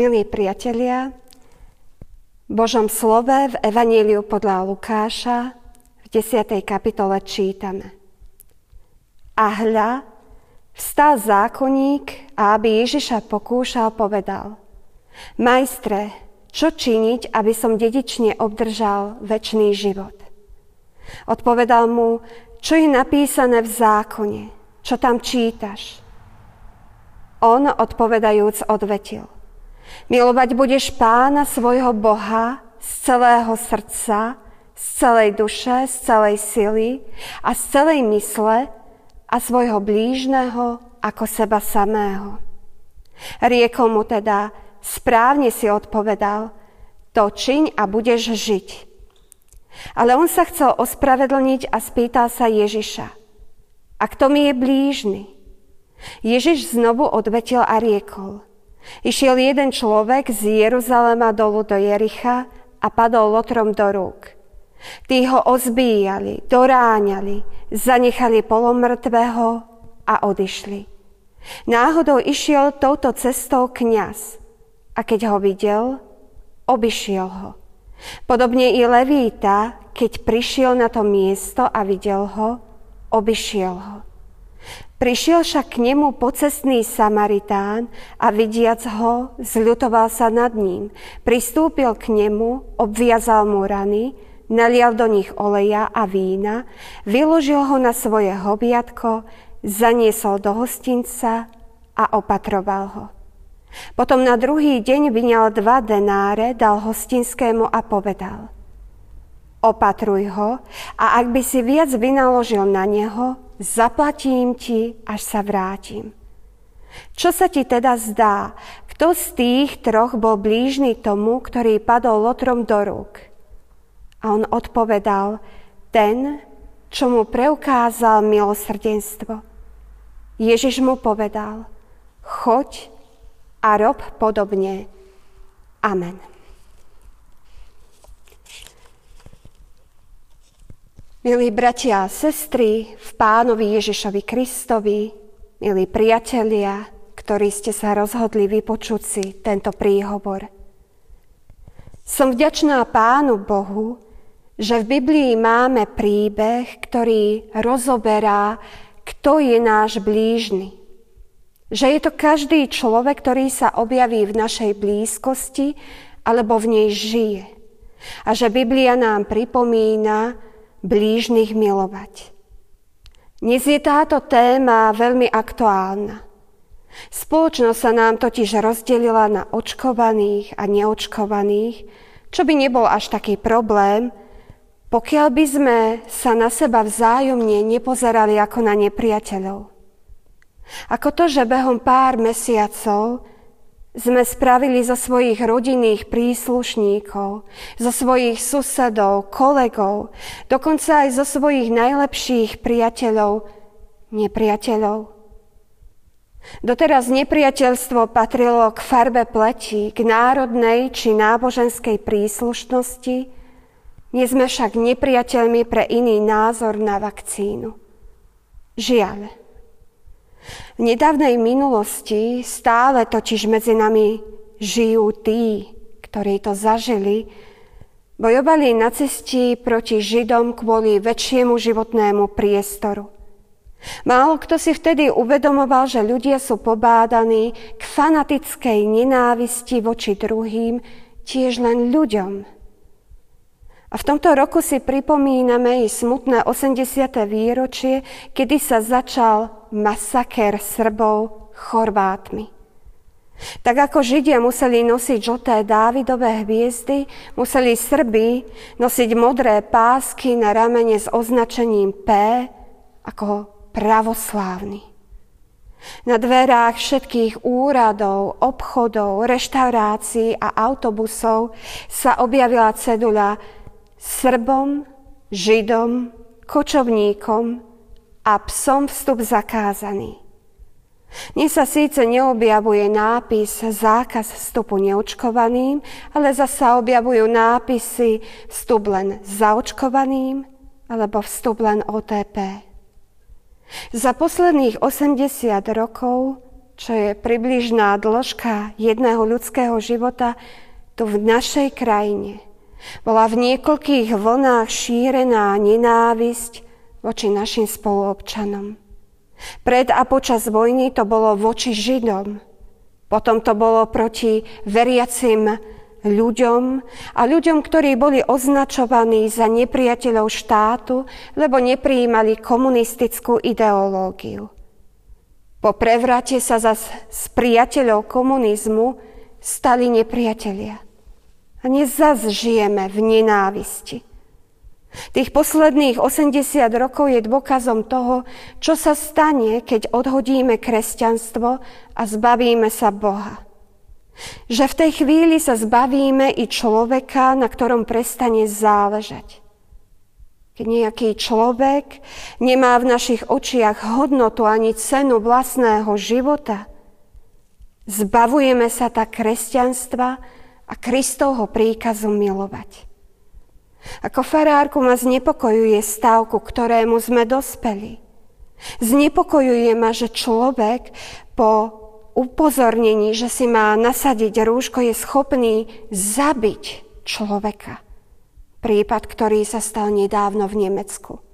Milí priatelia, v Božom slove v Evaníliu podľa Lukáša v 10. kapitole čítame. A hľa, vstal zákonník a aby Ježiša pokúšal, povedal Majstre, čo činiť, aby som dedične obdržal väčší život? Odpovedal mu, čo je napísané v zákone, čo tam čítaš. On odpovedajúc odvetil – Milovať budeš pána svojho Boha z celého srdca, z celej duše, z celej sily a z celej mysle a svojho blížneho ako seba samého. Riekol mu teda, správne si odpovedal, to čiň a budeš žiť. Ale on sa chcel ospravedlniť a spýtal sa Ježiša, a kto mi je blížny? Ježiš znovu odvetil a riekol – Išiel jeden človek z Jeruzalema dolu do Jericha a padol lotrom do rúk. Tí ho ozbíjali, doráňali, zanechali polomrtvého a odišli. Náhodou išiel touto cestou kňaz a keď ho videl, obišiel ho. Podobne i Levíta, keď prišiel na to miesto a videl ho, obišiel ho. Prišiel však k nemu pocestný Samaritán a vidiac ho, zľutoval sa nad ním. Pristúpil k nemu, obviazal mu rany, nalial do nich oleja a vína, vyložil ho na svoje hobiatko, zaniesol do hostinca a opatroval ho. Potom na druhý deň vyňal dva denáre, dal hostinskému a povedal Opatruj ho a ak by si viac vynaložil na neho, zaplatím ti, až sa vrátim. Čo sa ti teda zdá? Kto z tých troch bol blížny tomu, ktorý padol lotrom do rúk? A on odpovedal, ten, čo mu preukázal milosrdenstvo. Ježiš mu povedal, choď a rob podobne. Amen. Milí bratia a sestry, v pánovi Ježišovi Kristovi, milí priatelia, ktorí ste sa rozhodli vypočuť si tento príhovor. Som vďačná pánu Bohu, že v Biblii máme príbeh, ktorý rozoberá, kto je náš blížny. Že je to každý človek, ktorý sa objaví v našej blízkosti alebo v nej žije. A že Biblia nám pripomína, blížnych milovať. Dnes je táto téma veľmi aktuálna. Spoločnosť sa nám totiž rozdelila na očkovaných a neočkovaných, čo by nebol až taký problém, pokiaľ by sme sa na seba vzájomne nepozerali ako na nepriateľov. Ako to, že behom pár mesiacov sme spravili zo svojich rodinných príslušníkov, zo svojich susedov, kolegov, dokonca aj zo svojich najlepších priateľov, nepriateľov. Doteraz nepriateľstvo patrilo k farbe pleti, k národnej či náboženskej príslušnosti, nie sme však nepriateľmi pre iný názor na vakcínu. Žiaľ. V nedávnej minulosti stále totiž medzi nami žijú tí, ktorí to zažili, bojovali na cesti proti Židom kvôli väčšiemu životnému priestoru. Málo kto si vtedy uvedomoval, že ľudia sú pobádaní k fanatickej nenávisti voči druhým, tiež len ľuďom, a v tomto roku si pripomíname i smutné 80. výročie, kedy sa začal masaker Srbov Chorvátmi. Tak ako Židia museli nosiť žlté Dávidové hviezdy, museli Srbi nosiť modré pásky na ramene s označením P ako pravoslávny. Na dverách všetkých úradov, obchodov, reštaurácií a autobusov sa objavila ceduľa Srbom, Židom, kočovníkom a psom vstup zakázaný. Dnes sa síce neobjavuje nápis zákaz vstupu neočkovaným, ale zasa objavujú nápisy vstup len zaočkovaným alebo vstup len OTP. Za posledných 80 rokov čo je približná dĺžka jedného ľudského života, tu v našej krajine bola v niekoľkých vlnách šírená nenávisť voči našim spoluobčanom. Pred a počas vojny to bolo voči Židom. Potom to bolo proti veriacim ľuďom a ľuďom, ktorí boli označovaní za nepriateľov štátu, lebo neprijímali komunistickú ideológiu. Po prevrate sa zas s priateľov komunizmu stali nepriatelia. A dnes zas žijeme v nenávisti. Tých posledných 80 rokov je dôkazom toho, čo sa stane, keď odhodíme kresťanstvo a zbavíme sa Boha. Že v tej chvíli sa zbavíme i človeka, na ktorom prestane záležať. Keď nejaký človek nemá v našich očiach hodnotu ani cenu vlastného života, zbavujeme sa tak kresťanstva, a Kristovho príkazu milovať. Ako farárku ma znepokojuje stav, ku ktorému sme dospeli. Znepokojuje ma, že človek po upozornení, že si má nasadiť rúško, je schopný zabiť človeka. Prípad, ktorý sa stal nedávno v Nemecku.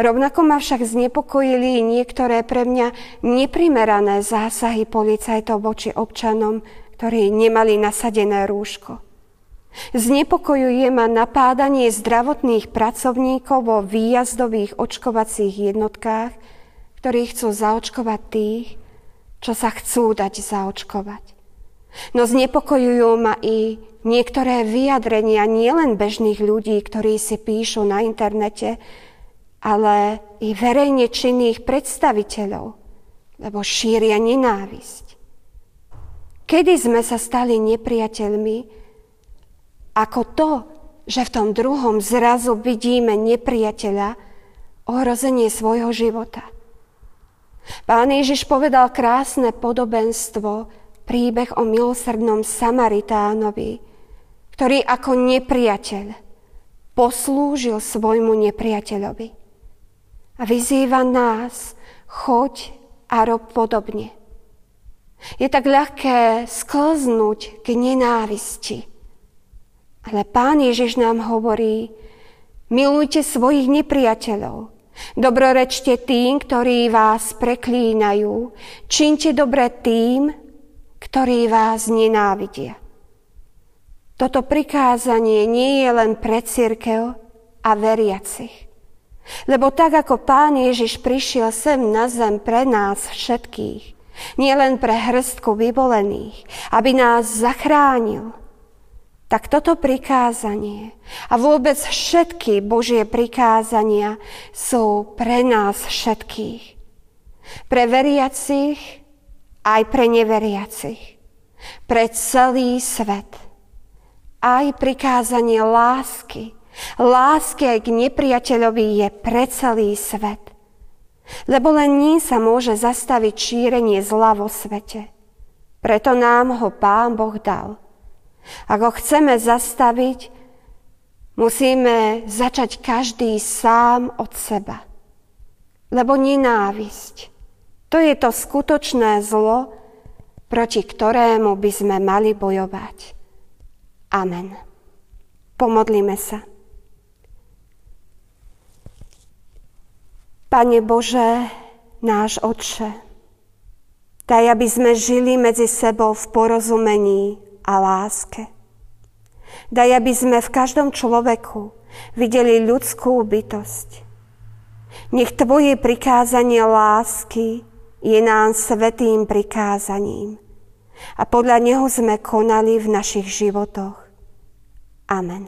Rovnako ma však znepokojili niektoré pre mňa neprimerané zásahy policajtov voči občanom, ktorí nemali nasadené rúško. Znepokojuje ma napádanie zdravotných pracovníkov vo výjazdových očkovacích jednotkách, ktorí chcú zaočkovať tých, čo sa chcú dať zaočkovať. No znepokojujú ma i niektoré vyjadrenia nielen bežných ľudí, ktorí si píšu na internete, ale i verejne činných predstaviteľov, lebo šíria nenávisť. Kedy sme sa stali nepriateľmi? Ako to, že v tom druhom zrazu vidíme nepriateľa, ohrozenie svojho života. Pán Ježiš povedal krásne podobenstvo, príbeh o milosrdnom Samaritánovi, ktorý ako nepriateľ poslúžil svojmu nepriateľovi. A vyzýva nás, choď a rob podobne. Je tak ľahké sklznúť k nenávisti. Ale Pán Ježiš nám hovorí, milujte svojich nepriateľov, dobrorečte tým, ktorí vás preklínajú, činte dobre tým, ktorí vás nenávidia. Toto prikázanie nie je len pre církev a veriacich. Lebo tak ako Pán Ježiš prišiel sem na zem pre nás všetkých, nie len pre hrstku vyvolených, aby nás zachránil. Tak toto prikázanie a vôbec všetky Božie prikázania sú pre nás všetkých. Pre veriacich aj pre neveriacich. Pre celý svet. Aj prikázanie lásky. Lásky aj k nepriateľovi je pre celý svet. Lebo len ním sa môže zastaviť šírenie zla vo svete. Preto nám ho Pán Boh dal. Ak ho chceme zastaviť, musíme začať každý sám od seba. Lebo nenávisť, to je to skutočné zlo, proti ktorému by sme mali bojovať. Amen. Pomodlíme sa. Pane Bože, náš Otče, daj, aby sme žili medzi sebou v porozumení a láske. Daj, aby sme v každom človeku videli ľudskú bytosť. Nech Tvoje prikázanie lásky je nám svetým prikázaním a podľa neho sme konali v našich životoch. Amen.